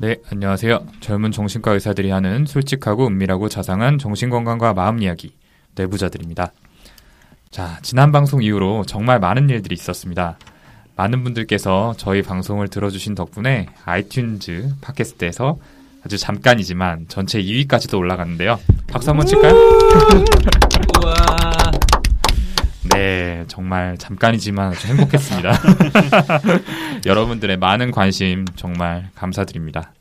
네, 안녕하세요. 젊은 정신과 의사들이 하는 솔직하고 은밀하고 자상한 정신건강과 마음 이야기, 내부자들입니다. 자, 지난 방송 이후로 정말 많은 일들이 있었습니다. 많은 분들께서 저희 방송을 들어주신 덕분에 아이튠즈 팟캐스트에서 아주 잠깐이지만 전체 2위까지도 올라갔는데요. 박수 한번 칠까요? 우와. 네, 정말 잠깐이지만 아주 행복했습니다. 여러분들의 많은 관심 정말 감사드립니다.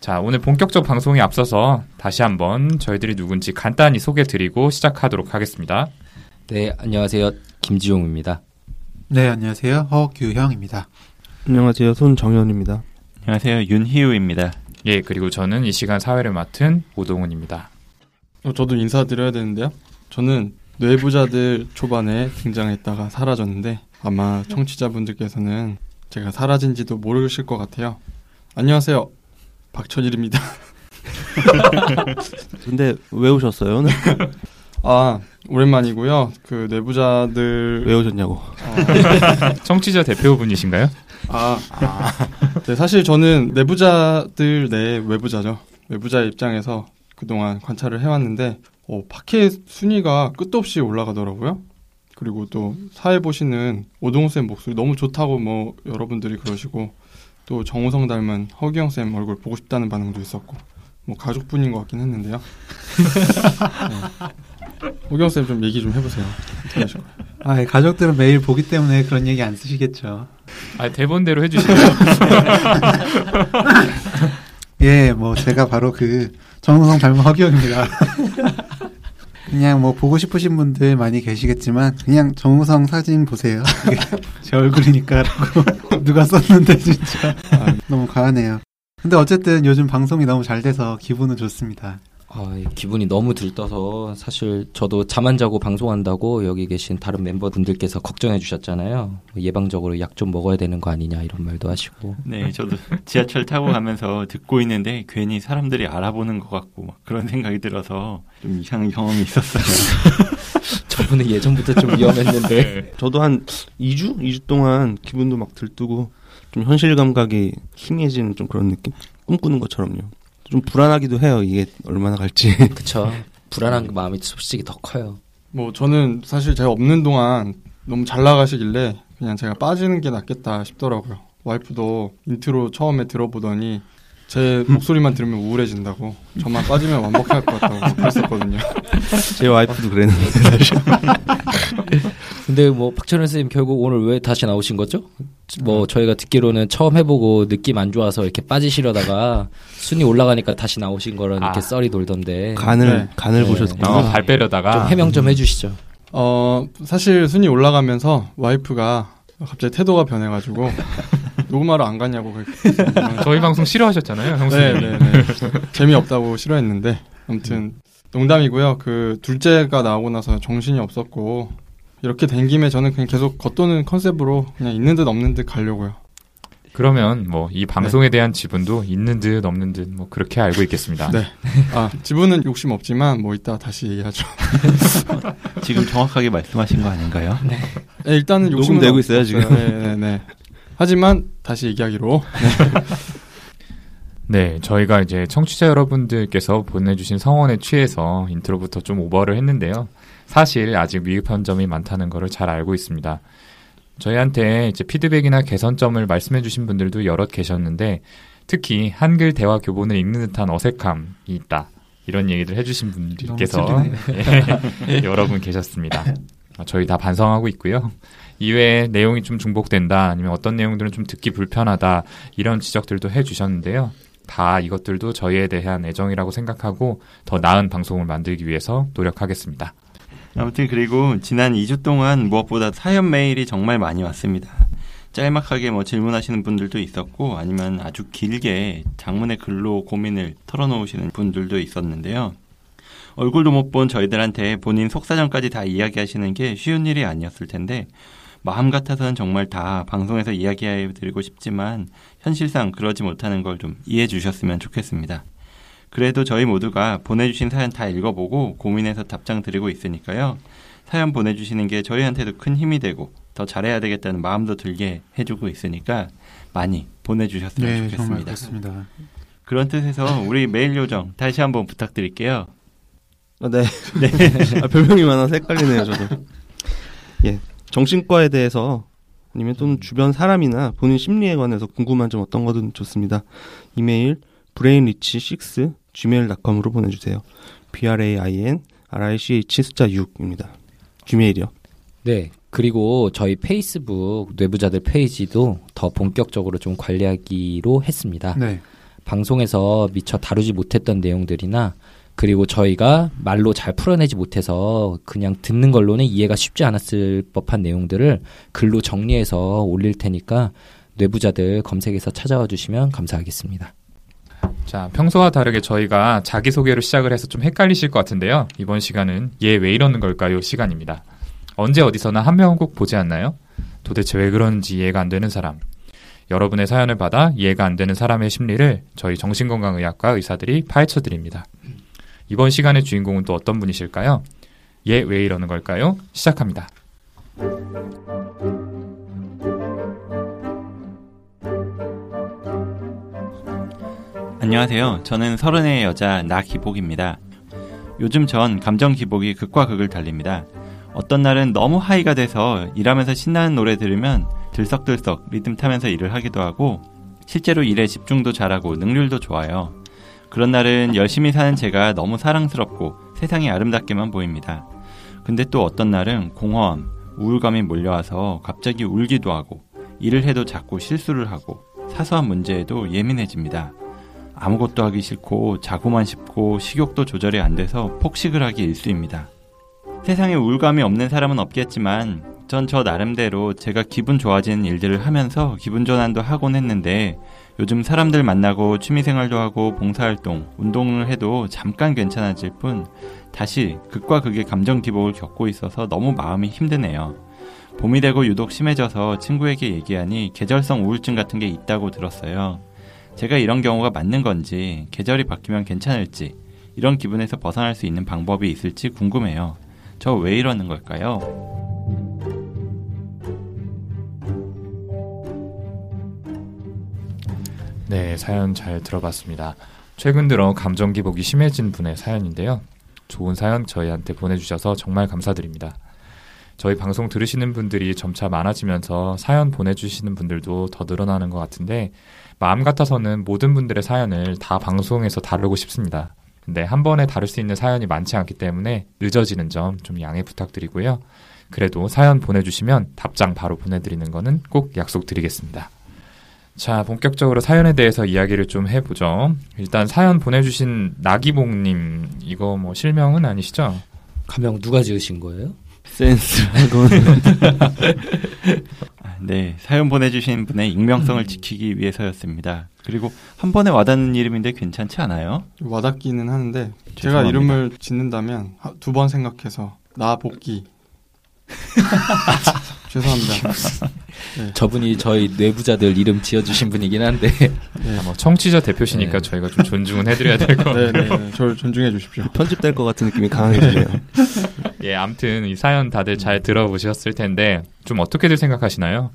자, 오늘 본격적 방송에 앞서서 다시 한번 저희들이 누군지 간단히 소개 드리고 시작하도록 하겠습니다. 네, 안녕하세요. 김지용입니다. 네, 안녕하세요. 허규형입니다. 안녕하세요. 손정현입니다. 안녕하세요. 윤희우입니다. 예, 그리고 저는 이 시간 사회를 맡은 오동훈입니다. 어, 저도 인사드려야 되는데요. 저는 뇌부자들 초반에 등장했다가 사라졌는데 아마 청취자분들께서는 제가 사라진지도 모르실 것 같아요. 안녕하세요. 박천일입니다. 근데 왜 오셨어요? 오늘? 아 오랜만이고요. 그 뇌부자들 왜 오셨냐고. 어, 청취자 대표분이신가요? 아, 네, 사실 저는 내부자들 내 외부자죠. 외부자의 입장에서 그동안 관찰을 해왔는데 어, 팟캐 순위가 끝도 없이 올라가더라고요. 그리고 또 사회 보시는 오동훈 쌤 목소리 너무 좋다고 뭐 여러분들이 그러시고 또 정우성 닮은 허기영 쌤 얼굴 보고 싶다는 반응도 있었고 뭐 가족분인 것 같긴 했는데요. 네. 허기영 쌤 좀 얘기 좀 해보세요. 아, 가족들은 매일 보기 때문에 그런 얘기 안 쓰시겠죠. 아, 대본대로 해주시면 예, 뭐 제가 바로 그 정우성 닮은 허기영입니다. 그냥 뭐 보고 싶으신 분들 많이 계시겠지만 그냥 정우성 사진 보세요. 제 얼굴이니까라고 누가 썼는데 진짜 아, 너무 과하네요. 근데 어쨌든 요즘 방송이 너무 잘 돼서 기분은 좋습니다. 아, 기분이 너무 들떠서 사실 저도 잠 안 자고 방송한다고 여기 계신 다른 멤버분들께서 걱정해 주셨잖아요. 예방적으로 약 좀 먹어야 되는 거 아니냐 이런 말도 하시고. 네, 저도 지하철 타고 가면서 듣고 있는데 괜히 사람들이 알아보는 것 같고 막 그런 생각이 들어서 좀 이상한 경험이 있었어요. 저분은 예전부터 좀 위험했는데. 저도 한 2주? 2주 동안 기분도 막 들뜨고 좀 현실 감각이 희미해지는 좀 그런 느낌? 꿈꾸는 것처럼요. 좀 불안하기도 해요. 이게 얼마나 갈지. 그쵸. 불안한 그 마음이 솔직히 더 커요. 뭐 저는 사실 제가 없는 동안 너무 잘 나가시길래 그냥 제가 빠지는 게 낫겠다 싶더라고요. 와이프도 인트로 처음에 들어보더니 제 목소리만 들으면 우울해진다고 저만 빠지면 완벽할 것 같다고 그랬었거든요. 제 와이프도 그랬는데 사실. 근데 뭐 박철현 선생님 결국 오늘 왜 다시 나오신 거죠? 뭐 저희가 듣기로는 처음 해보고 느낌 안 좋아서 이렇게 빠지시려다가 순위 올라가니까 다시 나오신 거라 이렇게 아. 썰이 돌던데 간을 네. 간을 네. 보셨구나. 어, 발 빼려다가 좀 해명 좀 해주시죠. 어 사실 순위 올라가면서 와이프가 갑자기 태도가 변해가지고 녹음하러 안 갔냐고. 저희 방송 싫어하셨잖아요, 형수님. 네네네 재미없다고 싫어했는데 아무튼 농담이고요. 그 둘째가 나오고 나서 정신이 없었고 이렇게 된 김에 저는 그냥 계속 겉도는 컨셉으로 그냥 있는 듯 없는 듯 가려고요. 그러면 뭐 이 방송에 대한 지분도 있는 듯 없는 듯 뭐 그렇게 알고 있겠습니다. 네. 아 지분은 욕심 없지만 뭐 이따 다시 얘기하죠. 지금 정확하게 말씀하신 거 아닌가요? 네, 일단은 욕심은 녹음되고 없- 있어요, 지금. 없어요. 네, 네, 네. 하지만 다시 얘기하기로. 네, 저희가 이제 청취자 여러분들께서 보내주신 성원에 취해서 인트로부터 좀 오버를 했는데요. 사실 아직 미흡한 점이 많다는 것을 잘 알고 있습니다. 저희한테 이제 피드백이나 개선점을 말씀해 주신 분들도 여럿 계셨는데 특히 한글 대화 교본을 읽는 듯한 어색함이 있다. 이런 얘기를 해주신 분들께서 예, 여러 분 계셨습니다. 어, 저희 다 반성하고 있고요. 이외에 내용이 좀 중복된다, 아니면 어떤 내용들은 좀 듣기 불편하다, 이런 지적들도 해주셨는데요. 다 이것들도 저희에 대한 애정이라고 생각하고 더 나은 방송을 만들기 위해서 노력하겠습니다. 아무튼 그리고 지난 2주 동안 무엇보다 사연 메일이 정말 많이 왔습니다. 짤막하게 뭐 질문하시는 분들도 있었고 아니면 아주 길게 장문의 글로 고민을 털어놓으시는 분들도 있었는데요. 얼굴도 못 본 저희들한테 본인 속사정까지 다 이야기하시는 게 쉬운 일이 아니었을 텐데 마음 같아서는 정말 다 방송에서 이야기해 드리고 싶지만 현실상 그러지 못하는 걸 좀 이해해 주셨으면 좋겠습니다. 그래도 저희 모두가 보내주신 사연 다 읽어보고 고민해서 답장 드리고 있으니까요. 사연 보내주시는 게 저희한테도 큰 힘이 되고 더더 잘해야 되겠다는 마음도 들게 해주고 있으니까 많이 보내주셨으면 네, 정말 좋겠습니다. 그렇습니다. 그런 뜻에서 우리 메일 요정 다시 한번 부탁드릴게요. 아, 네. 아, 별명이 많아서 헷갈리네요, 저도. 예. 정신과에 대해서 아니면 또는 주변 사람이나 본인 심리에 관해서 궁금한 점 어떤 거든 좋습니다. 이메일 brainrich6 gmail.com으로 보내주세요. b-r-a-i-n r-i-c-h 숫자 6입니다. gmail이요. 네. 그리고 저희 페이스북 뇌부자들 페이지도 더 본격적으로 좀 관리하기로 했습니다. 네. 방송에서 미처 다루지 못했던 내용들이나 그리고 저희가 말로 잘 풀어내지 못해서 그냥 듣는 걸로는 이해가 쉽지 않았을 법한 내용들을 글로 정리해서 올릴 테니까 뇌부자들 검색해서 찾아와 주시면 감사하겠습니다. 자, 평소와 다르게 저희가 자기소개로 시작을 해서 좀 헷갈리실 것 같은데요. 이번 시간은 얘 왜 이러는 걸까요? 시간입니다. 언제 어디서나 한 명은 꼭 보지 않나요? 도대체 왜 그런지 이해가 안 되는 사람. 여러분의 사연을 받아 이해가 안 되는 사람의 심리를 저희 정신건강의학과 의사들이 파헤쳐 드립니다. 이번 시간의 주인공은 또 어떤 분이실까요? 얘 왜 이러는 걸까요? 시작합니다. 안녕하세요. 저는 서른의 여자 나기복입니다. 요즘 전 감정 기복이 극과 극을 달립니다. 어떤 날은 너무 하이가 돼서 일하면서 신나는 노래 들으면 들썩들썩 리듬 타면서 일을 하기도 하고 실제로 일에 집중도 잘하고 능률도 좋아요. 그런 날은 열심히 사는 제가 너무 사랑스럽고 세상이 아름답게만 보입니다. 근데 또 어떤 날은 공허함, 우울감이 몰려와서 갑자기 울기도 하고 일을 해도 자꾸 실수를 하고 사소한 문제에도 예민해집니다. 아무것도 하기 싫고 자고만 싶고 식욕도 조절이 안 돼서 폭식을 하기 일쑤입니다. 세상에 우울감이 없는 사람은 없겠지만 전 저 나름대로 제가 기분 좋아지는 일들을 하면서 기분 전환도 하곤 했는데 요즘 사람들 만나고 취미생활도 하고 봉사활동, 운동을 해도 잠깐 괜찮아질 뿐 다시 극과 극의 감정 기복을 겪고 있어서 너무 마음이 힘드네요. 봄이 되고 유독 심해져서 친구에게 얘기하니 계절성 우울증 같은 게 있다고 들었어요. 제가 이런 경우가 맞는 건지, 계절이 바뀌면 괜찮을지, 이런 기분에서 벗어날 수 있는 방법이 있을지 궁금해요. 저 왜 이러는 걸까요? 네, 사연 잘 들어봤습니다. 최근 들어 감정 기복이 심해진 분의 사연인데요. 좋은 사연 저희한테 보내주셔서 정말 감사드립니다. 저희 방송 들으시는 분들이 점차 많아지면서 사연 보내주시는 분들도 더 늘어나는 것 같은데 마음 같아서는 모든 분들의 사연을 다 방송에서 다루고 싶습니다. 근데 한 번에 다룰 수 있는 사연이 많지 않기 때문에 늦어지는 점 좀 양해 부탁드리고요. 그래도 사연 보내주시면 답장 바로 보내드리는 거는 꼭 약속드리겠습니다. 자, 본격적으로 사연에 대해서 이야기를 좀 해보죠. 일단 사연 보내주신 나기봉님, 이거 뭐 실명은 아니시죠? 가명 누가 지으신 거예요? 센스라고. 아, 네, 사연 보내주신 분의 익명성을 지키기 위해서였습니다. 그리고 한 번에 와닿는 이름인데 괜찮지 않아요? 와닿기는 하는데 제가 죄송합니다. 이름을 짓는다면 두 번 생각해서 나 복귀. 죄송합니다. 저분이 저희 뇌부자들 이름 지어주신 분이긴 한데 네. 뭐 청취자 대표시니까 네. 저희가 좀 존중은 해드려야 될 것 같아요. 네, 네, 네. 저를 존중해 주십시오. 편집될 것 같은 느낌이 강하게 드네요. 예, 아무튼 이 사연 다들 잘 들어보셨을 텐데 좀 어떻게들 생각하시나요?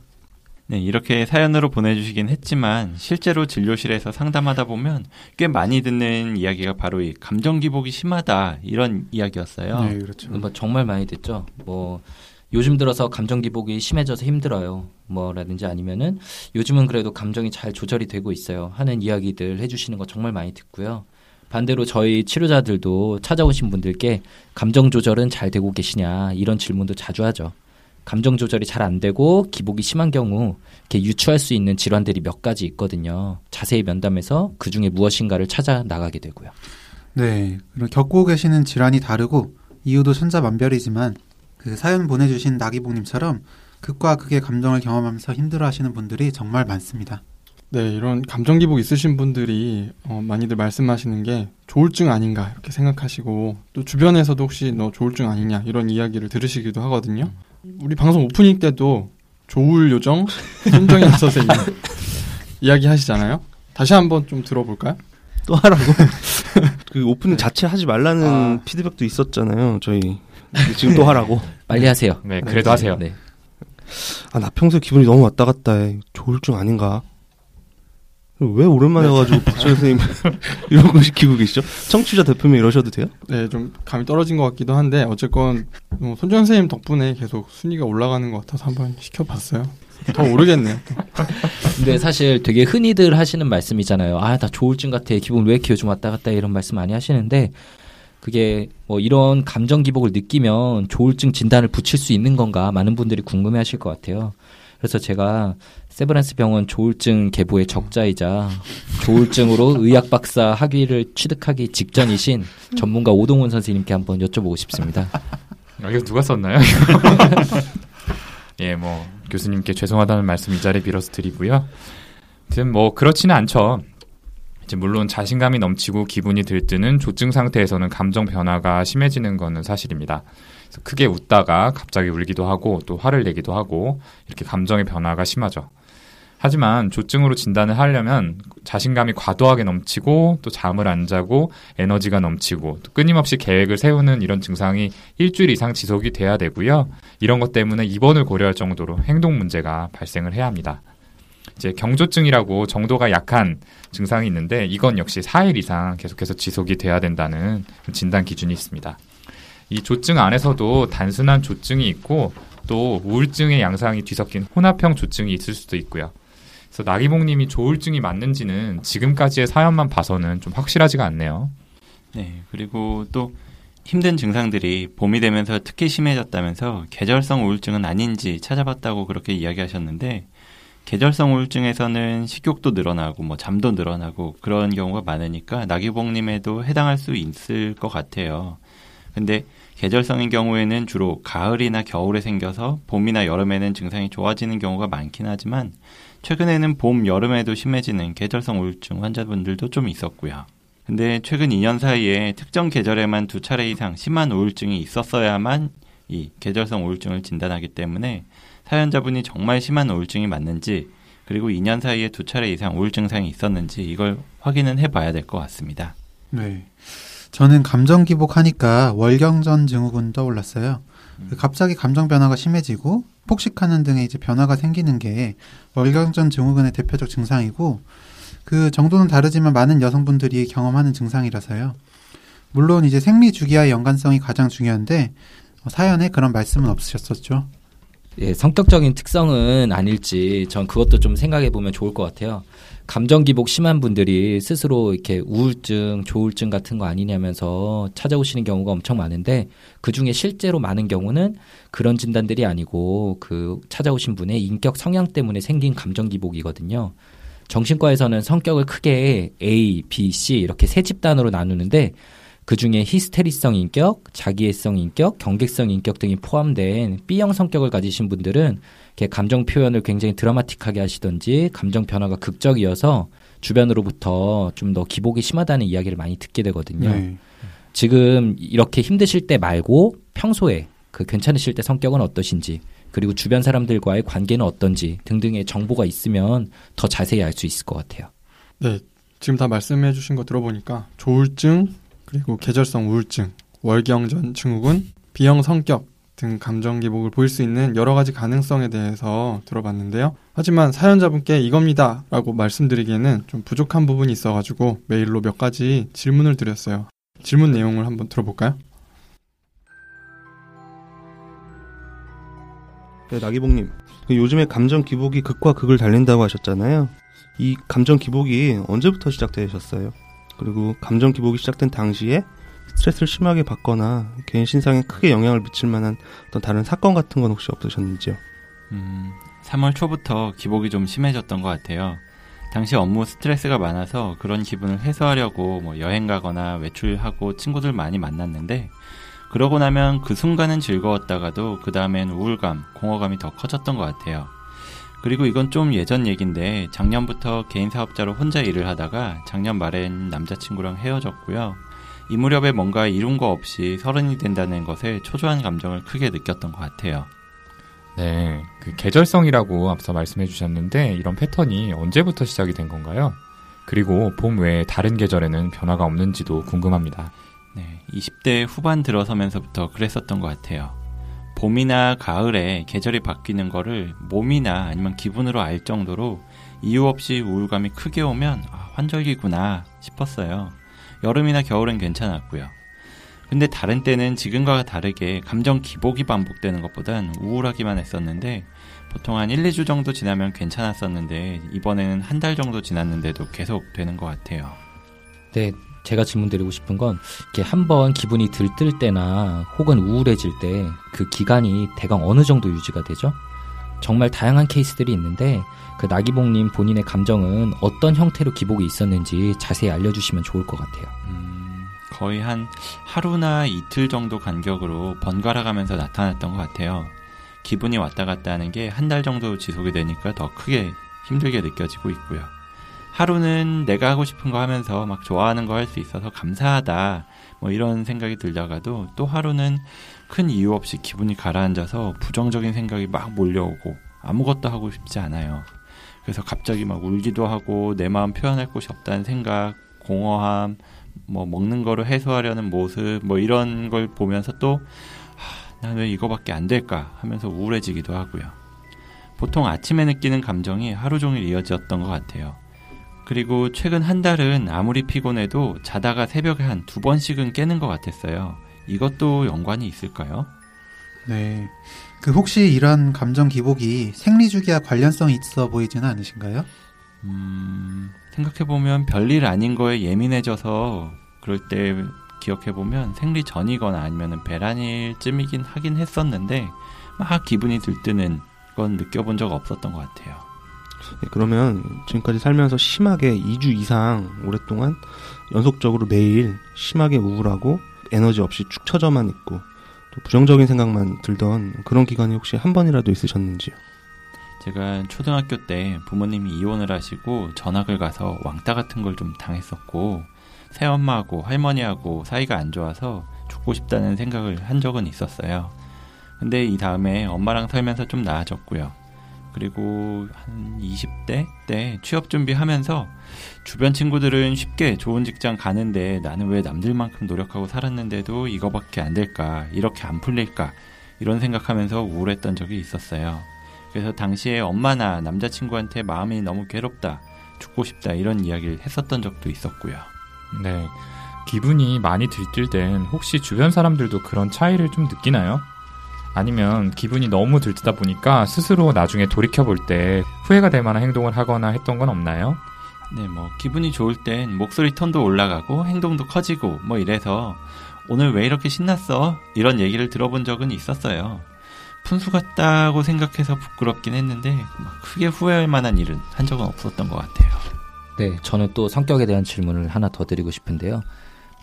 네, 이렇게 사연으로 보내주시긴 했지만 실제로 진료실에서 상담하다 보면 꽤 많이 듣는 이야기가 바로 이 감정 기복이 심하다 이런 이야기였어요. 네, 그렇죠. 뭐 정말 많이 듣죠. 뭐 요즘 들어서 감정 기복이 심해져서 힘들어요. 뭐라든지 아니면은 요즘은 그래도 감정이 잘 조절이 되고 있어요. 하는 이야기들 해주시는 거 정말 많이 듣고요. 반대로 저희 치료자들도 찾아오신 분들께 감정 조절은 잘 되고 계시냐 이런 질문도 자주 하죠. 감정 조절이 잘 안 되고 기복이 심한 경우 이렇게 유추할 수 있는 질환들이 몇 가지 있거든요. 자세히 면담해서 그 중에 무엇인가를 찾아 나가게 되고요. 네, 그리고 겪고 계시는 질환이 다르고 이유도 천차만별이지만 그 사연 보내주신 나기봉님처럼 극과 극의 감정을 경험하면서 힘들어하시는 분들이 정말 많습니다. 네, 이런 감정 기복 있으신 분들이 어, 많이들 말씀하시는 게 조울증 아닌가 이렇게 생각하시고 또 주변에서도 혹시 너 조울증 아니냐 이런 이야기를 들으시기도 하거든요. 우리 방송 오프닝 때도 조울 요정 손정현 선생님 이야기 하시잖아요. 다시 한번 좀 들어볼까요? 또 하라고. 그 오프닝 자체 하지 말라는 아. 피드백도 있었잖아요. 저희 지금 또 하라고. 빨리 하세요. 네, 그래도 하세요. 네. 아, 나 평소에 기분이 너무 왔다 갔다 해. 조울증 아닌가? 왜 오랜만에 와가지고 박철 선생님 이런 거 시키고 계시죠? 청취자 대표면 이러셔도 돼요? 네, 좀 감이 떨어진 것 같기도 한데 어쨌건 뭐 손준 선생님 덕분에 계속 순위가 올라가는 것 같아서 한번 시켜봤어요. 더 오르겠네요. 또. 근데 사실 되게 흔히들 하시는 말씀이잖아요. 아, 나 조울증 같아. 기분 왜 이렇게 요즘 왔다 갔다 해? 이런 말씀 많이 하시는데 그게 뭐 이런 감정 기복을 느끼면 조울증 진단을 붙일 수 있는 건가 많은 분들이 궁금해 하실 것 같아요. 그래서 제가 세브란스 병원 조울증 계보의 적자이자 조울증으로 의학 박사 학위를 취득하기 직전이신 전문가 오동훈 선생님께 한번 여쭤보고 싶습니다. 아, 이거 누가 썼나요? 예, 뭐 교수님께 죄송하다는 말씀 이 자리에 빌어서 드리고요. 아무튼 뭐 그렇지는 않죠. 이제 물론 자신감이 넘치고 기분이 들뜨는 조증 상태에서는 감정 변화가 심해지는 것은 사실입니다. 크게 웃다가 갑자기 울기도 하고 또 화를 내기도 하고 이렇게 감정의 변화가 심하죠. 하지만 조증으로 진단을 하려면 자신감이 과도하게 넘치고 또 잠을 안 자고 에너지가 넘치고 또 끊임없이 계획을 세우는 이런 증상이 일주일 이상 지속이 돼야 되고요. 이런 것 때문에 입원을 고려할 정도로 행동 문제가 발생을 해야 합니다. 이제 경조증이라고 정도가 약한 증상이 있는데 이건 역시 4일 이상 계속해서 지속이 돼야 된다는 진단 기준이 있습니다. 이 조증 안에서도 단순한 조증이 있고 또 우울증의 양상이 뒤섞인 혼합형 조증이 있을 수도 있고요. 그래서 나기봉님이 조울증이 맞는지는 지금까지의 사연만 봐서는 좀 확실하지가 않네요. 네, 그리고 또 힘든 증상들이 봄이 되면서 특히 심해졌다면서 계절성 우울증은 아닌지 찾아봤다고 그렇게 이야기하셨는데 계절성 우울증에서는 식욕도 늘어나고 뭐 잠도 늘어나고 그런 경우가 많으니까 나기봉님에도 해당할 수 있을 것 같아요. 근데 계절성인 경우에는 주로 가을이나 겨울에 생겨서 봄이나 여름에는 증상이 좋아지는 경우가 많긴 하지만 최근에는 봄, 여름에도 심해지는 계절성 우울증 환자분들도 좀 있었고요. 근데 최근 2년 사이에 특정 계절에만 두 차례 이상 심한 우울증이 있었어야만 이 계절성 우울증을 진단하기 때문에 사연자분이 정말 심한 우울증이 맞는지 그리고 2년 사이에 두 차례 이상 우울 증 상이 있었는지 이걸 확인은 해봐야 될 것 같습니다. 네. 저는 감정 기복하니까 월경전 증후군 떠올랐어요. 그 갑자기 감정 변화가 심해지고 폭식하는 등의 이제 변화가 생기는 게 월경전 증후군의 대표적 증상이고 그 정도는 다르지만 많은 여성분들이 경험하는 증상이라서요. 물론 이제 생리 주기와의 연관성이 가장 중요한데 어, 사연에 그런 말씀은 없으셨었죠. 예, 성격적인 특성은 아닐지 전 그것도 좀 생각해 보면 좋을 것 같아요. 감정 기복 심한 분들이 스스로 이렇게 우울증, 조울증 같은 거 아니냐면서 찾아오시는 경우가 엄청 많은데 그 중에 실제로 많은 경우는 그런 진단들이 아니고 그 찾아오신 분의 인격 성향 때문에 생긴 감정 기복이거든요. 정신과에서는 성격을 크게 A, B, C 이렇게 세 집단으로 나누는데 그 중에 히스테리성 인격, 자기애성 인격, 경계성 인격 등이 포함된 B형 성격을 가지신 분들은 이렇게 감정 표현을 굉장히 드라마틱하게 하시던지 감정 변화가 극적이어서 주변으로부터 좀 더 기복이 심하다는 이야기를 많이 듣게 되거든요. 네. 지금 이렇게 힘드실 때 말고 평소에 그 괜찮으실 때 성격은 어떠신지 그리고 주변 사람들과의 관계는 어떤지 등등의 정보가 있으면 더 자세히 알 수 있을 것 같아요. 네, 지금 다 말씀해 주신 거 들어보니까 조울증, 그리고 계절성 우울증, 월경전 증후군, B형 성격 등 감정 기복을 보일 수 있는 여러 가지 가능성에 대해서 들어봤는데요. 하지만 사연자분께 이겁니다 라고 말씀드리기에는 좀 부족한 부분이 있어가지고 메일로 몇 가지 질문을 드렸어요. 질문 내용을 한번 들어볼까요? 네, 나기봉님. 그 요즘에 감정 기복이 극과 극을 달린다고 하셨잖아요. 이 감정 기복이 언제부터 시작되셨어요? 그리고 감정 기복이 시작된 당시에 스트레스를 심하게 받거나 개인 신상에 크게 영향을 미칠 만한 어떤 다른 사건 같은 건 혹시 없으셨는지요? 음, 3월 초부터 기복이 좀 심해졌던 것 같아요. 당시 업무 스트레스가 많아서 그런 기분을 해소하려고 뭐 여행 가거나 외출하고 친구들 많이 만났는데 그러고 나면 그 순간은 즐거웠다가도 그 다음엔 우울감, 공허감이 더 커졌던 것 같아요. 그리고 이건 좀 예전 얘긴데 작년부터 개인 사업자로 혼자 일을 하다가 작년 말엔 남자친구랑 헤어졌고요. 이 무렵에 뭔가 이룬 거 없이 서른이 된다는 것에 초조한 감정을 크게 느꼈던 것 같아요. 네, 그 계절성이라고 앞서 말씀해 주셨는데 이런 패턴이 언제부터 시작이 된 건가요? 그리고 봄 외에 다른 계절에는 변화가 없는지도 궁금합니다. 네, 20대 후반 들어서면서부터 그랬었던 것 같아요. 봄이나 가을에 계절이 바뀌는 거를 몸이나 아니면 기분으로 알 정도로 이유 없이 우울감이 크게 오면 아, 환절기구나 싶었어요. 여름이나 겨울은 괜찮았고요. 근데 다른 때는 지금과 다르게 감정 기복이 반복되는 것보단 우울하기만 했었는데 보통 한 1, 2주 정도 지나면 괜찮았었는데 이번에는 한 달 정도 지났는데도 계속 되는 것 같아요. 네, 제가 질문 드리고 싶은 건 이렇게 한번 기분이 들뜰 때나 혹은 우울해질 때 그 기간이 대강 어느 정도 유지가 되죠? 정말 다양한 케이스들이 있는데 그 나기봉님 본인의 감정은 어떤 형태로 기복이 있었는지 자세히 알려주시면 좋을 것 같아요. 음, 거의 한 하루나 이틀 정도 간격으로 번갈아 가면서 나타났던 것 같아요. 기분이 왔다 갔다 하는 게 한 달 정도 지속이 되니까 더 크게 힘들게 느껴지고 있고요. 하루는 내가 하고 싶은 거 하면서 막 좋아하는 거 할 수 있어서 감사하다. 뭐 이런 생각이 들다가도 또 하루는 큰 이유 없이 기분이 가라앉아서 부정적인 생각이 막 몰려오고 아무것도 하고 싶지 않아요. 그래서 갑자기 막 울기도 하고 내 마음 표현할 곳이 없다는 생각, 공허함, 뭐 먹는 거로 해소하려는 모습, 뭐 이런 걸 보면서 또 난 왜 이거밖에 안 될까 하면서 우울해지기도 하고요. 보통 아침에 느끼는 감정이 하루 종일 이어졌던 것 같아요. 그리고 최근 한 달은 아무리 피곤해도 자다가 새벽에 한 두 번씩은 깨는 것 같았어요. 이것도 연관이 있을까요? 네. 그 혹시 이런 감정 기복이 생리주기와 관련성이 있어 보이지는 않으신가요? 음, 생각해보면 별일 아닌 거에 예민해져서 그럴 때 기억해보면 생리 전이거나 아니면 배란일쯤이긴 하긴 했었는데 막 기분이 들뜨는 건 느껴본 적 없었던 것 같아요. 네, 그러면 지금까지 살면서 심하게 2주 이상 오랫동안 연속적으로 매일 심하게 우울하고 에너지 없이 축 처져만 있고 또 부정적인 생각만 들던 그런 기간이 혹시 한 번이라도 있으셨는지요? 제가 초등학교 때 부모님이 이혼을 하시고 전학을 가서 왕따 같은 걸 좀 당했었고 새엄마하고 할머니하고 사이가 안 좋아서 죽고 싶다는 생각을 한 적은 있었어요. 근데 이 다음에 엄마랑 살면서 좀 나아졌고요. 그리고 한 20대 때 취업 준비하면서 주변 친구들은 쉽게 좋은 직장 가는데 나는 왜 남들만큼 노력하고 살았는데도 이거밖에 안 될까? 이렇게 안 풀릴까? 이런 생각하면서 우울했던 적이 있었어요. 그래서 당시에 엄마나 남자친구한테 마음이 너무 괴롭다, 죽고 싶다 이런 이야기를 했었던 적도 있었고요. 네. 기분이 많이 들뜰 땐 혹시 주변 사람들도 그런 차이를 좀 느끼나요? 아니면 기분이 너무 들뜨다 보니까 스스로 나중에 돌이켜 볼 때 후회가 될 만한 행동을 하거나 했던 건 없나요? 네, 뭐 기분이 좋을 땐 목소리 톤도 올라가고 행동도 커지고 뭐 이래서 오늘 왜 이렇게 신났어? 이런 얘기를 들어본 적은 있었어요. 푼수 같다고 생각해서 부끄럽긴 했는데 막 크게 후회할 만한 일은 한 적은 없었던 것 같아요. 네, 저는 또 성격에 대한 질문을 하나 더 드리고 싶은데요.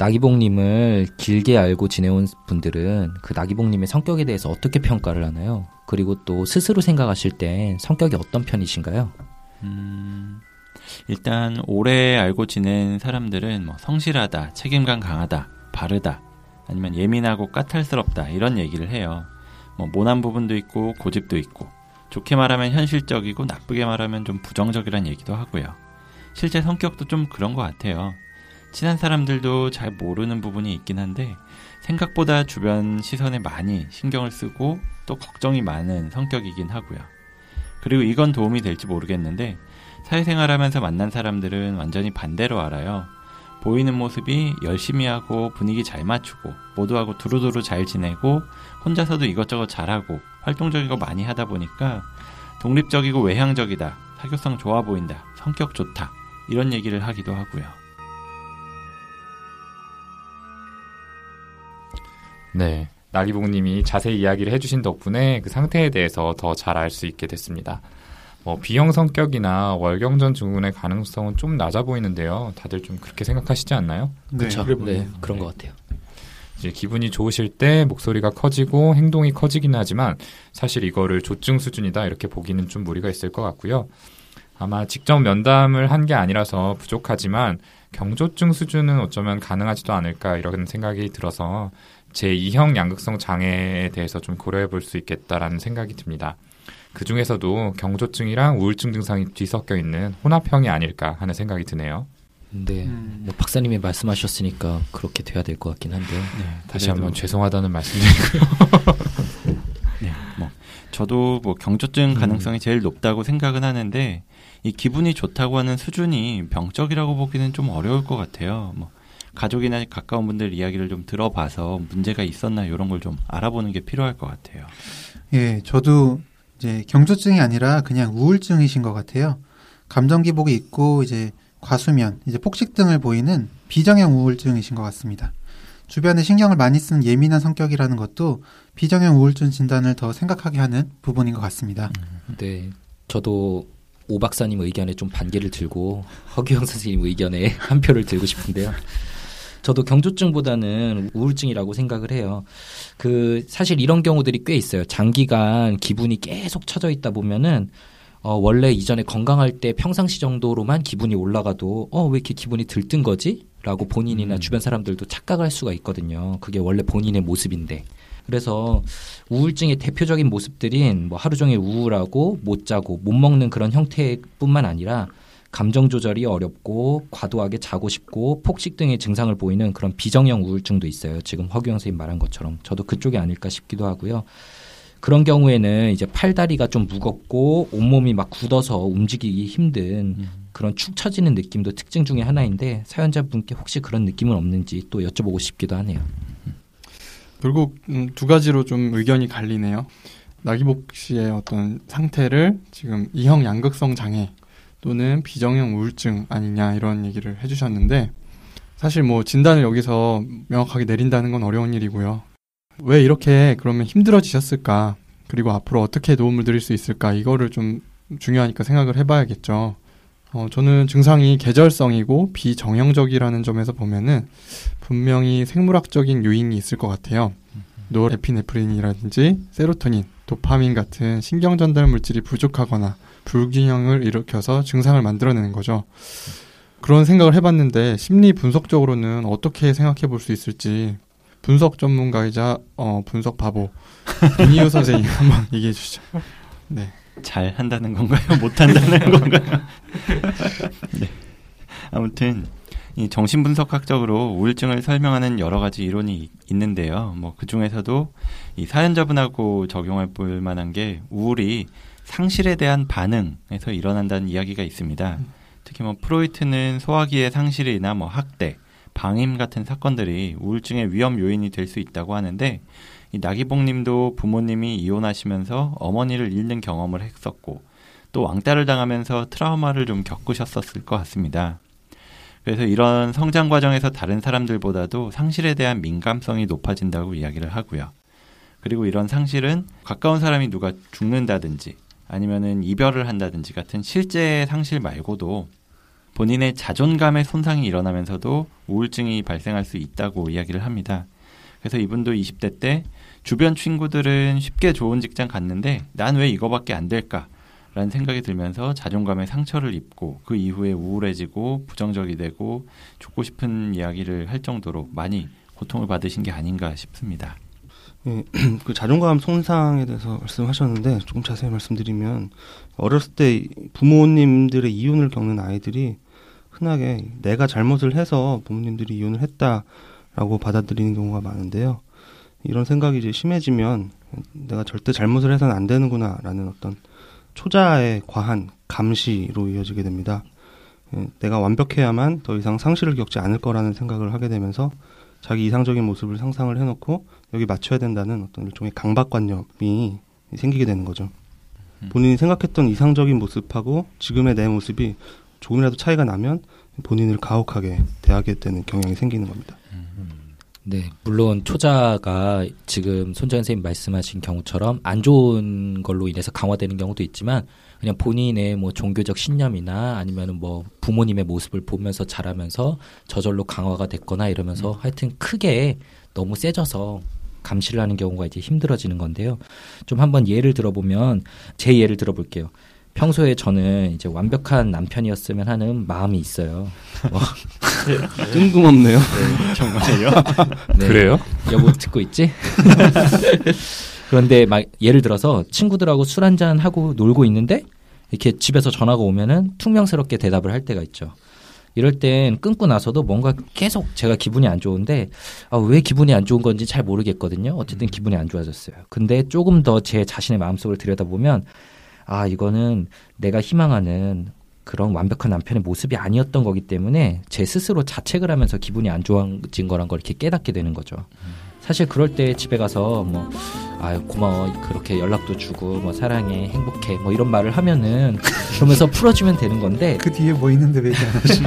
나기봉님을 길게 알고 지내온 분들은 그 나기봉님의 성격에 대해서 어떻게 평가를 하나요? 그리고 또 스스로 생각하실 땐 성격이 어떤 편이신가요? 음, 일단 오래 알고 지낸 사람들은 뭐 성실하다, 책임감 강하다, 바르다, 아니면 예민하고 까탈스럽다 이런 얘기를 해요. 뭐 모난 부분도 있고 고집도 있고 좋게 말하면 현실적이고 나쁘게 말하면 좀 부정적이란 얘기도 하고요. 실제 성격도 좀 그런 것 같아요. 친한 사람들도 잘 모르는 부분이 있긴 한데 생각보다 주변 시선에 많이 신경을 쓰고 또 걱정이 많은 성격이긴 하고요. 그리고 이건 도움이 될지 모르겠는데 사회생활하면서 만난 사람들은 완전히 반대로 알아요. 보이는 모습이 열심히 하고 분위기 잘 맞추고 모두하고 두루두루 잘 지내고 혼자서도 이것저것 잘하고 활동적이고 많이 하다 보니까 독립적이고 외향적이다, 사교성 좋아 보인다, 성격 좋다 이런 얘기를 하기도 하고요. 네. 나리봉님이 자세히 이야기를 해주신 덕분에 그 상태에 대해서 더 잘 알 수 있게 됐습니다. 뭐 B형 성격이나 월경전 증후군의 가능성은 좀 낮아 보이는데요. 다들 좀 그렇게 생각하시지 않나요? 네. 그렇죠. 그래 네, 보여요. 그런 것 같아요. 이제 기분이 좋으실 때 목소리가 커지고 행동이 커지긴 하지만 사실 이거를 조증 수준이다 이렇게 보기는 좀 무리가 있을 것 같고요. 아마 직접 면담을 한 게 아니라서 부족하지만 경조증 수준은 어쩌면 가능하지도 않을까 이런 생각이 들어서 제2형 양극성 장애에 대해서 좀 고려해 볼 수 있겠다라는 생각이 듭니다. 그 중에서도 경조증이랑 우울증 증상이 뒤섞여 있는 혼합형이 아닐까 하는 생각이 드네요. 네, 음. 뭐 박사님이 말씀하셨으니까 그렇게 돼야 될 것 같긴 한데요. 다시 그래도- 한번 죄송하다는 말씀드리고요. 저도 뭐 경조증 음. 가능성이 제일 높다고 생각은 하는데 이 기분이 좋다고 하는 수준이 병적이라고 보기는 좀 어려울 것 같아요. 뭐 가족이나 가까운 분들 이야기를 좀 들어봐서 문제가 있었나 이런 걸 좀 알아보는 게 필요할 것 같아요. 예, 저도 이제 경조증이 아니라 그냥 우울증이신 것 같아요. 감정 기복이 있고 이제 과수면, 이제 폭식 등을 보이는 비정형 우울증이신 것 같습니다. 주변에 신경을 많이 쓰는 예민한 성격이라는 것도 비정형 우울증 진단을 더 생각하게 하는 부분인 것 같습니다. 네. 저도 오 박사님 의견에 좀 반기를 들고 허규영 선생님 의견에 한 표를 들고 싶은데요. 저도 경조증보다는 우울증이라고 생각을 해요. 그 사실 이런 경우들이 꽤 있어요. 장기간 기분이 계속 처져 있다 보면은 어 원래 이전에 건강할 때 평상시 정도로만 기분이 올라가도 어 왜 이렇게 기분이 들뜬 거지? 라고 본인이나 음. 주변 사람들도 착각할 수가 있거든요. 그게 원래 본인의 모습인데. 그래서 우울증의 대표적인 모습들인 뭐 하루 종일 우울하고 못 자고 못 먹는 그런 형태뿐만 아니라 감정 조절이 어렵고 과도하게 자고 싶고 폭식 등의 증상을 보이는 그런 비정형 우울증도 있어요. 지금 허규영 선생님 말한 것처럼 저도 그쪽이 아닐까 싶기도 하고요. 그런 경우에는 이제 팔다리가 좀 무겁고 온몸이 막 굳어서 움직이기 힘든 그런 축 처지는 느낌도 특징 중에 하나인데 사연자분께 혹시 그런 느낌은 없는지 또 여쭤보고 싶기도 하네요. 결국 음, 두 가지로 좀 의견이 갈리네요. 나기복 씨의 어떤 상태를 지금 이형 양극성 장애 또는 비정형 우울증 아니냐 이런 얘기를 해주셨는데 사실 뭐 진단을 여기서 명확하게 내린다는 건 어려운 일이고요. 왜 이렇게 그러면 힘들어지셨을까? 그리고 앞으로 어떻게 도움을 드릴 수 있을까? 이거를 좀 중요하니까 생각을 해봐야겠죠. 어, 저는 증상이 계절성이고 비정형적이라는 점에서 보면은 분명히 생물학적인 요인이 있을 것 같아요. 노르에피네프린이라든지 세로토닌, 도파민 같은 신경 전달 물질이 부족하거나 불균형을 일으켜서 증상을 만들어내는 거죠. 그런 생각을 해봤는데 심리 분석적으로는 어떻게 생각해 볼 수 있을지 분석 전문가이자 어, 분석 바보 이니우 선생님 한번 얘기해 주시죠. 네. 잘 한다는 건가요? 못 한다는 건가요? 네. 아무튼 이 정신분석학적으로 우울증을 설명하는 여러 가지 이론이 이- 있는데요. 뭐 그 중에서도 이 사연자분하고 적용할 볼 만한 게 우울이 상실에 대한 반응에서 일어난다는 이야기가 있습니다. 특히 뭐 프로이트는 소화기의 상실이나 뭐 학대, 방임 같은 사건들이 우울증의 위험 요인이 될 수 있다고 하는데 이 나기봉님도 부모님이 이혼하시면서 어머니를 잃는 경험을 했었고 또 왕따를 당하면서 트라우마를 좀 겪으셨었을 것 같습니다. 그래서 이런 성장 과정에서 다른 사람들보다도 상실에 대한 민감성이 높아진다고 이야기를 하고요. 그리고 이런 상실은 가까운 사람이 누가 죽는다든지 아니면은 이별을 한다든지 같은 실제 상실 말고도 본인의 자존감의 손상이 일어나면서도 우울증이 발생할 수 있다고 이야기를 합니다. 그래서 이분도 20대 때 주변 친구들은 쉽게 좋은 직장 갔는데 난 왜 이거밖에 안 될까? 라는 생각이 들면서 자존감에 상처를 입고 그 이후에 우울해지고 부정적이 되고 죽고 싶은 이야기를 할 정도로 많이 고통을 받으신 게 아닌가 싶습니다. 그 자존감 손상에 대해서 말씀하셨는데 조금 자세히 말씀드리면 어렸을 때 부모님들의 이혼을 겪는 아이들이 흔하게 내가 잘못을 해서 부모님들이 이혼을 했다라고 받아들이는 경우가 많은데요. 이런 생각이 이제 심해지면 내가 절대 잘못을 해서는 안 되는구나라는 어떤 초자의 과한 감시로 이어지게 됩니다. 예, 내가 완벽해야만 더 이상 상실을 겪지 않을 거라는 생각을 하게 되면서 자기 이상적인 모습을 상상을 해놓고 여기 맞춰야 된다는 어떤 일종의 강박관념이 생기게 되는 거죠. 음. 본인이 생각했던 이상적인 모습하고 지금의 내 모습이 조금이라도 차이가 나면 본인을 가혹하게 대하게 되는 경향이 생기는 겁니다. 네, 물론 초자가 지금 손정 선생님 말씀하신 경우처럼 안 좋은 걸로 인해서 강화되는 경우도 있지만 그냥 본인의 뭐 종교적 신념이나 아니면은 뭐 부모님의 모습을 보면서 자라면서 저절로 강화가 됐거나 이러면서 하여튼 크게 너무 세져서 감시를 하는 경우가 이제 힘들어지는 건데요. 좀 한번 예를 들어보면 제 예를 들어볼게요. 평소에 저는 이제 완벽한 남편이었으면 하는 마음이 있어요. 뭐, 뜬금없네요. 정말요? 네. 그래요? 여보 듣고 있지? 그런데 막 예를 들어서 친구들하고 술 한잔 하고 놀고 있는데 이렇게 집에서 전화가 오면은 퉁명스럽게 대답을 할 때가 있죠. 이럴 땐 끊고 나서도 뭔가 계속 제가 기분이 안 좋은데 아, 왜 기분이 안 좋은 건지 잘 모르겠거든요. 어쨌든 기분이 안 좋아졌어요. 근데 조금 더 제 자신의 마음속을 들여다보면 아 이거는 내가 희망하는 그런 완벽한 남편의 모습이 아니었던 거기 때문에 제 스스로 자책을 하면서 기분이 안 좋아진 거란 걸 이렇게 깨닫게 되는 거죠. 사실 그럴 때 집에 가서 뭐, 아 고마워. 그렇게 연락도 주고, 뭐, 사랑해, 행복해, 뭐, 이런 말을 하면은, 그러면서 풀어주면 되는 건데, 그 뒤에 뭐 있는데 왜 얘기 안 하시?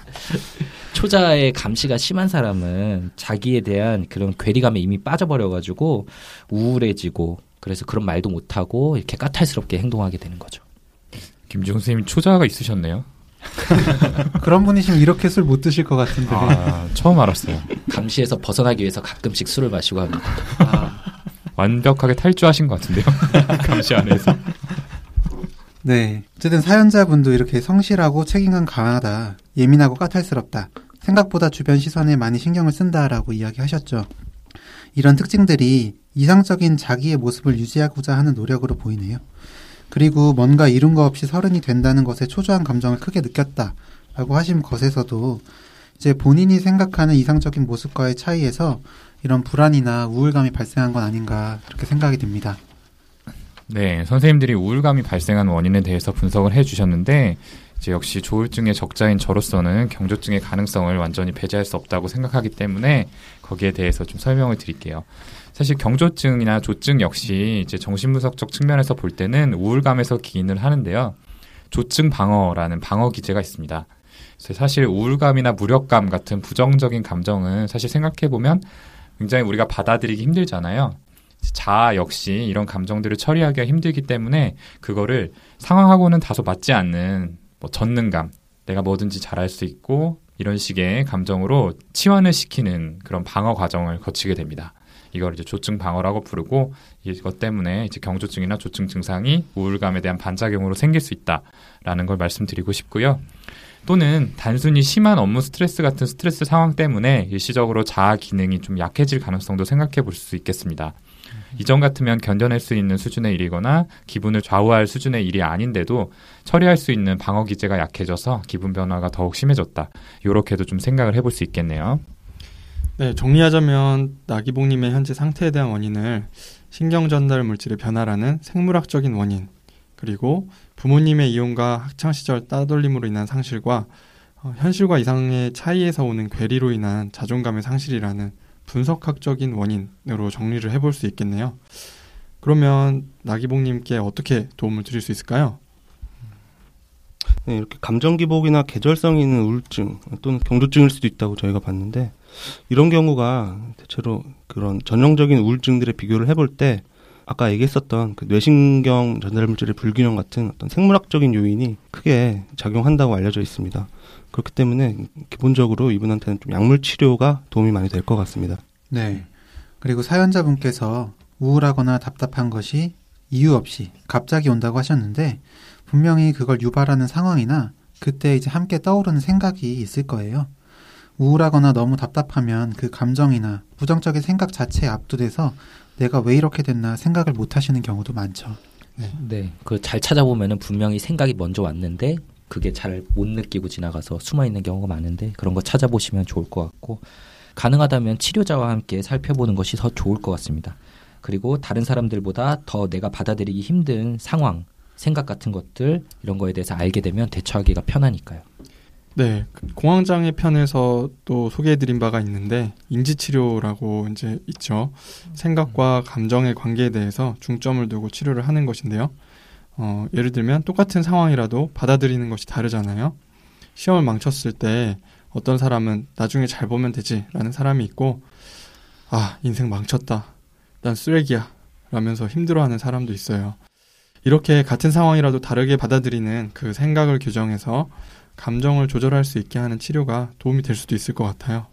초자의 감시가 심한 사람은 자기에 대한 그런 괴리감에 이미 빠져버려가지고, 우울해지고, 그래서 그런 말도 못하고, 이렇게 까탈스럽게 행동하게 되는 거죠. 김지훈 선생님 초자가 있으셨네요. 그런 분이시면 이렇게 술 못 드실 것 같은데. 아, 처음 알았어요. 감시에서 벗어나기 위해서 가끔씩 술을 마시고 합니다. 완벽하게 탈주하신 것 같은데요. 감시 안에서. 네. 어쨌든 사연자분도 이렇게 성실하고 책임감 강하다. 예민하고 까탈스럽다. 생각보다 주변 시선에 많이 신경을 쓴다라고 이야기하셨죠. 이런 특징들이 이상적인 자기의 모습을 유지하고자 하는 노력으로 보이네요. 그리고 뭔가 이룬 거 없이 서른이 된다는 것에 초조한 감정을 크게 느꼈다라고 하신 것에서도 이제 본인이 생각하는 이상적인 모습과의 차이에서 이런 불안이나 우울감이 발생한 건 아닌가 그렇게 생각이 듭니다. 네, 선생님들이 우울감이 발생한 원인에 대해서 분석을 해주셨는데, 이제 역시 조울증의 적자인 저로서는 경조증의 가능성을 완전히 배제할 수 없다고 생각하기 때문에 거기에 대해서 좀 설명을 드릴게요. 사실 경조증이나 조증 역시 이제 정신분석적 측면에서 볼 때는 우울감에서 기인을 하는데요. 조증 방어라는 방어 기제가 있습니다. 사실 우울감이나 무력감 같은 부정적인 감정은 사실 생각해보면 굉장히 우리가 받아들이기 힘들잖아요. 자아 역시 이런 감정들을 처리하기가 힘들기 때문에 그거를 상황하고는 다소 맞지 않는 뭐 전능감, 내가 뭐든지 잘할 수 있고 이런 식의 감정으로 치환을 시키는 그런 방어 과정을 거치게 됩니다. 이걸 이제 조증 방어라고 부르고 이것 때문에 이제 경조증이나 조증 증상이 우울감에 대한 반작용으로 생길 수 있다라는 걸 말씀드리고 싶고요. 또는 단순히 심한 업무 스트레스 같은 스트레스 상황 때문에 일시적으로 자아 기능이 좀 약해질 가능성도 생각해 볼 수 있겠습니다. 이전 같으면 견뎌낼 수 있는 수준의 일이거나 기분을 좌우할 수준의 일이 아닌데도 처리할 수 있는 방어 기제가 약해져서 기분 변화가 더욱 심해졌다. 이렇게도 좀 생각을 해볼 수 있겠네요. 네, 정리하자면 나기봉님의 현재 상태에 대한 원인을 신경 전달 물질의 변화라는 생물학적인 원인, 그리고 부모님의 이혼과 학창 시절 따돌림으로 인한 상실과 어, 현실과 이상의 차이에서 오는 괴리로 인한 자존감의 상실이라는 분석학적인 원인으로 정리를 해볼 수 있겠네요. 그러면 나기봉님께 어떻게 도움을 드릴 수 있을까요? 네, 이렇게 감정 기복이나 계절성이 있는 우울증 또는 경조증일 수도 있다고 저희가 봤는데 이런 경우가 대체로 그런 전형적인 우울증들의 비교를 해볼 때 아까 얘기했었던 그 뇌신경 전달 물질의 불균형 같은 어떤 생물학적인 요인이 크게 작용한다고 알려져 있습니다. 그렇기 때문에 기본적으로 이분한테는 좀 약물 치료가 도움이 많이 될 것 같습니다. 네. 그리고 사연자분께서 우울하거나 답답한 것이 이유 없이 갑자기 온다고 하셨는데 분명히 그걸 유발하는 상황이나 그때 이제 함께 떠오르는 생각이 있을 거예요. 우울하거나 너무 답답하면 그 감정이나 부정적인 생각 자체에 압도돼서 내가 왜 이렇게 됐나 생각을 못 하시는 경우도 많죠. 네, 그 잘 찾아보면은 분명히 생각이 먼저 왔는데 그게 잘 못 느끼고 지나가서 숨어 있는 경우가 많은데 그런 거 찾아보시면 좋을 것 같고 가능하다면 치료자와 함께 살펴보는 것이 더 좋을 것 같습니다. 그리고 다른 사람들보다 더 내가 받아들이기 힘든 상황, 생각 같은 것들 이런 거에 대해서 알게 되면 대처하기가 편하니까요. 네, 그 공황장애 편에서 또 소개해드린 바가 있는데 인지치료라고 이제 있죠. 생각과 감정의 관계에 대해서 중점을 두고 치료를 하는 것인데요. 어, 예를 들면 똑같은 상황이라도 받아들이는 것이 다르잖아요. 시험을 망쳤을 때 어떤 사람은 나중에 잘 보면 되지라는 사람이 있고 아 인생 망쳤다 난 쓰레기야 라면서 힘들어하는 사람도 있어요. 이렇게 같은 상황이라도 다르게 받아들이는 그 생각을 규정해서 감정을 조절할 수 있게 하는 치료가 도움이 될 수도 있을 것 같아요.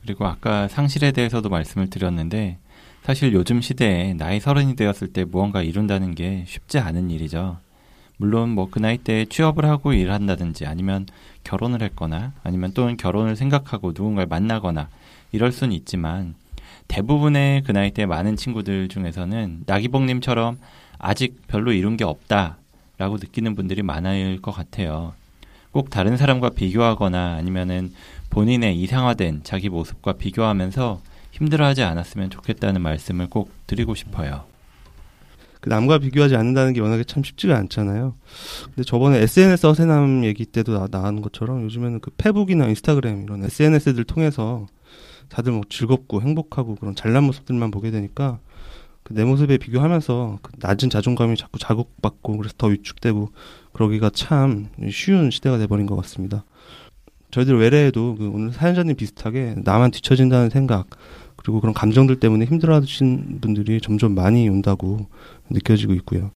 그리고 아까 상실에 대해서도 말씀을 드렸는데 사실 요즘 시대에 나이 서른이 되었을 때 무언가 이룬다는 게 쉽지 않은 일이죠. 물론 뭐 그 나이 때 취업을 하고 일을 한다든지 아니면 결혼을 했거나 아니면 또는 결혼을 생각하고 누군가를 만나거나 이럴 수는 있지만 대부분의 그 나이 때 많은 친구들 중에서는 나기봉님처럼 아직 별로 이룬 게 없다라고 느끼는 분들이 많을 것 같아요. 꼭 다른 사람과 비교하거나 아니면은 본인의 이상화된 자기 모습과 비교하면서 힘들어하지 않았으면 좋겠다는 말씀을 꼭 드리고 싶어요. 그 남과 비교하지 않는다는 게 워낙에 참 쉽지가 않잖아요. 근데 저번에 SNS 어세남 얘기 때도 나, 나온 것처럼 요즘에는 그 페북이나 인스타그램 이런 SNS들 통해서 다들 뭐 즐겁고 행복하고 그런 잘난 모습들만 보게 되니까 그 내 모습에 비교하면서 그 낮은 자존감이 자꾸 자극받고 그래서 더 위축되고 그러기가 참 쉬운 시대가 돼버린 것 같습니다. 저희들 외래에도 그 오늘 사연자님 비슷하게 나만 뒤처진다는 생각 그리고 그런 감정들 때문에 힘들어하신 분들이 점점 많이 온다고 느껴지고 있고요.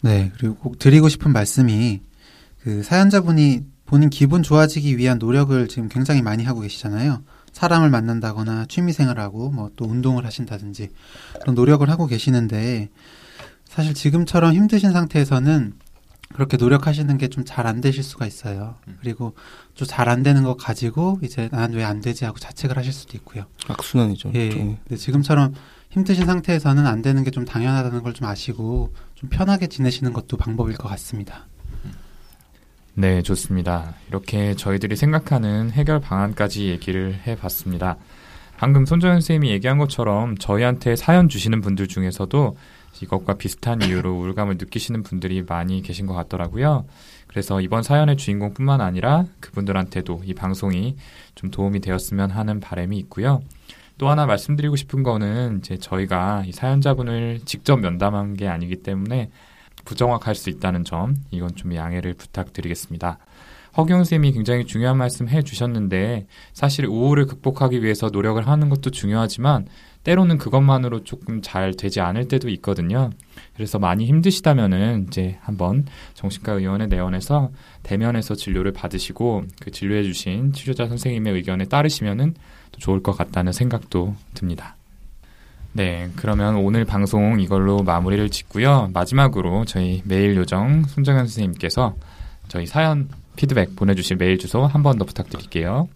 네, 그리고 꼭 드리고 싶은 말씀이 그 사연자분이 본인 기분 좋아지기 위한 노력을 지금 굉장히 많이 하고 계시잖아요. 사람을 만난다거나 취미생활하고 뭐 또 운동을 하신다든지 그런 노력을 하고 계시는데 사실 지금처럼 힘드신 상태에서는 그렇게 노력하시는 게 좀 잘 안 되실 수가 있어요. 그리고 좀 잘 안 되는 거 가지고 이제 난 왜 안 되지 하고 자책을 하실 수도 있고요. 악순환이죠. 예. 일종의. 근데 지금처럼 힘드신 상태에서는 안 되는 게 좀 당연하다는 걸 좀 아시고 좀 편하게 지내시는 것도 방법일 것 같습니다. 네, 좋습니다. 이렇게 저희들이 생각하는 해결 방안까지 얘기를 해봤습니다. 방금 손정현 선생님이 얘기한 것처럼 저희한테 사연 주시는 분들 중에서도 이것과 비슷한 이유로 우울감을 느끼시는 분들이 많이 계신 것 같더라고요. 그래서 이번 사연의 주인공뿐만 아니라 그분들한테도 이 방송이 좀 도움이 되었으면 하는 바람이 있고요. 또 하나 말씀드리고 싶은 거는 이제 저희가 이 사연자분을 직접 면담한 게 아니기 때문에 부정확할 수 있다는 점, 이건 좀 양해를 부탁드리겠습니다. 허경 쌤이 굉장히 중요한 말씀 해 주셨는데 사실 우울을 극복하기 위해서 노력을 하는 것도 중요하지만 때로는 그것만으로 조금 잘 되지 않을 때도 있거든요. 그래서 많이 힘드시다면은 이제 한번 정신과 의원에 내원해서 대면에서 진료를 받으시고 그 진료해 주신 치료자 선생님의 의견에 따르시면은 또 좋을 것 같다는 생각도 듭니다. 네, 그러면 오늘 방송 이걸로 마무리를 짓고요. 마지막으로 저희 메일 요정 손정현 선생님께서 저희 사연 피드백 보내주실 메일 주소 한 번 더 부탁드릴게요.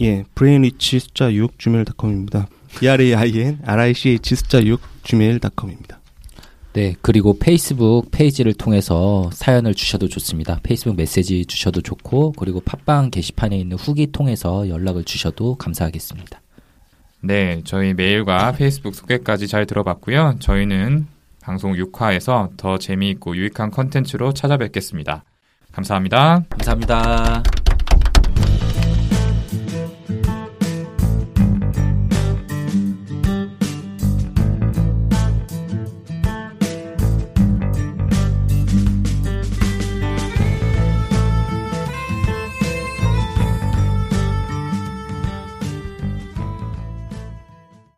예, brainrich 숫자 6 gmail.com입니다. b-r-a-i-n r-i-c-h 숫자 6 gmail.com입니다. 네, 그리고 페이스북 페이지를 통해서 사연을 주셔도 좋습니다. 페이스북 메시지 주셔도 좋고, 그리고 팟빵 게시판에 있는 후기 통해서 연락을 주셔도 감사하겠습니다. 네, 저희 메일과 페이스북 소개까지 잘 들어봤고요. 저희는 방송 6화에서 더 재미있고 유익한 컨텐츠로 찾아뵙겠습니다. 감사합니다. 감사합니다.